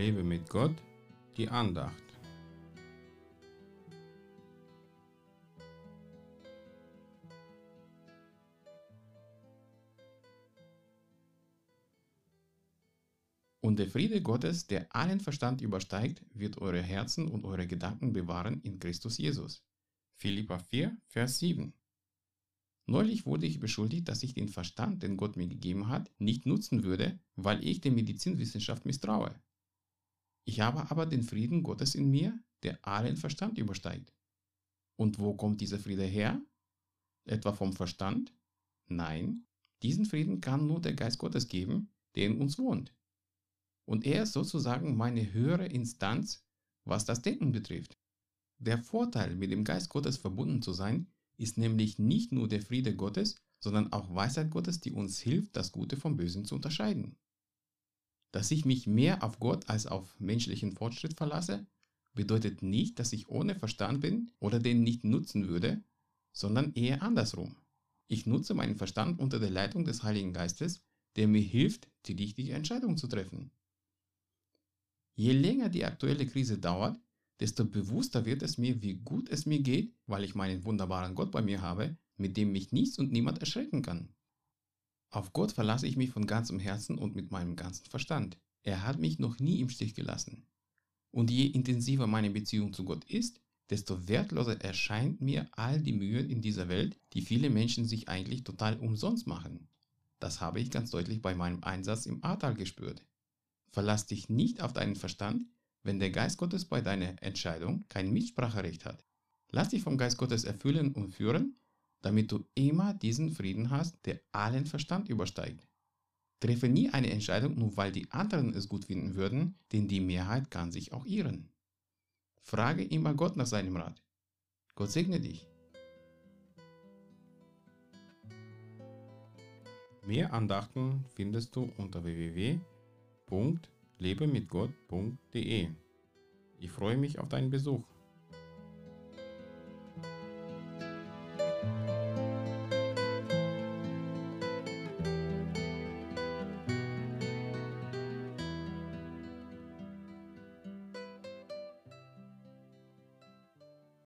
Lebe mit Gott, die Andacht. Und der Friede Gottes, der allen Verstand übersteigt, wird eure Herzen und eure Gedanken bewahren in Christus Jesus. Philippa 4, Vers 7. Neulich wurde ich beschuldigt, dass ich den Verstand, den Gott mir gegeben hat, nicht nutzen würde, weil ich der Medizinwissenschaft misstraue. Ich habe aber den Frieden Gottes in mir, der allen Verstand übersteigt. Und wo kommt dieser Friede her? Etwa vom Verstand? Nein, diesen Frieden kann nur der Geist Gottes geben, der in uns wohnt. Und er ist sozusagen meine höhere Instanz, was das Denken betrifft. Der Vorteil, mit dem Geist Gottes verbunden zu sein, ist nämlich nicht nur der Friede Gottes, sondern auch Weisheit Gottes, die uns hilft, das Gute vom Bösen zu unterscheiden. Dass ich mich mehr auf Gott als auf menschlichen Fortschritt verlasse, bedeutet nicht, dass ich ohne Verstand bin oder den nicht nutzen würde, sondern eher andersrum. Ich nutze meinen Verstand unter der Leitung des Heiligen Geistes, der mir hilft, die richtige Entscheidung zu treffen. Je länger die aktuelle Krise dauert, desto bewusster wird es mir, wie gut es mir geht, weil ich meinen wunderbaren Gott bei mir habe, mit dem mich nichts und niemand erschrecken kann. Auf Gott verlasse ich mich von ganzem Herzen und mit meinem ganzen Verstand. Er hat mich noch nie im Stich gelassen. Und je intensiver meine Beziehung zu Gott ist, desto wertloser erscheint mir all die Mühe in dieser Welt, die viele Menschen sich eigentlich total umsonst machen. Das habe ich ganz deutlich bei meinem Einsatz im Ahrtal gespürt. Verlass dich nicht auf deinen Verstand, wenn der Geist Gottes bei deiner Entscheidung kein Mitspracherecht hat. Lass dich vom Geist Gottes erfüllen und führen, damit du immer diesen Frieden hast, der allen Verstand übersteigt. Treffe nie eine Entscheidung, nur weil die anderen es gut finden würden, denn die Mehrheit kann sich auch irren. Frage immer Gott nach seinem Rat. Gott segne dich. Mehr Andachten findest du unter www.lebemitgott.de. Ich freue mich auf deinen Besuch.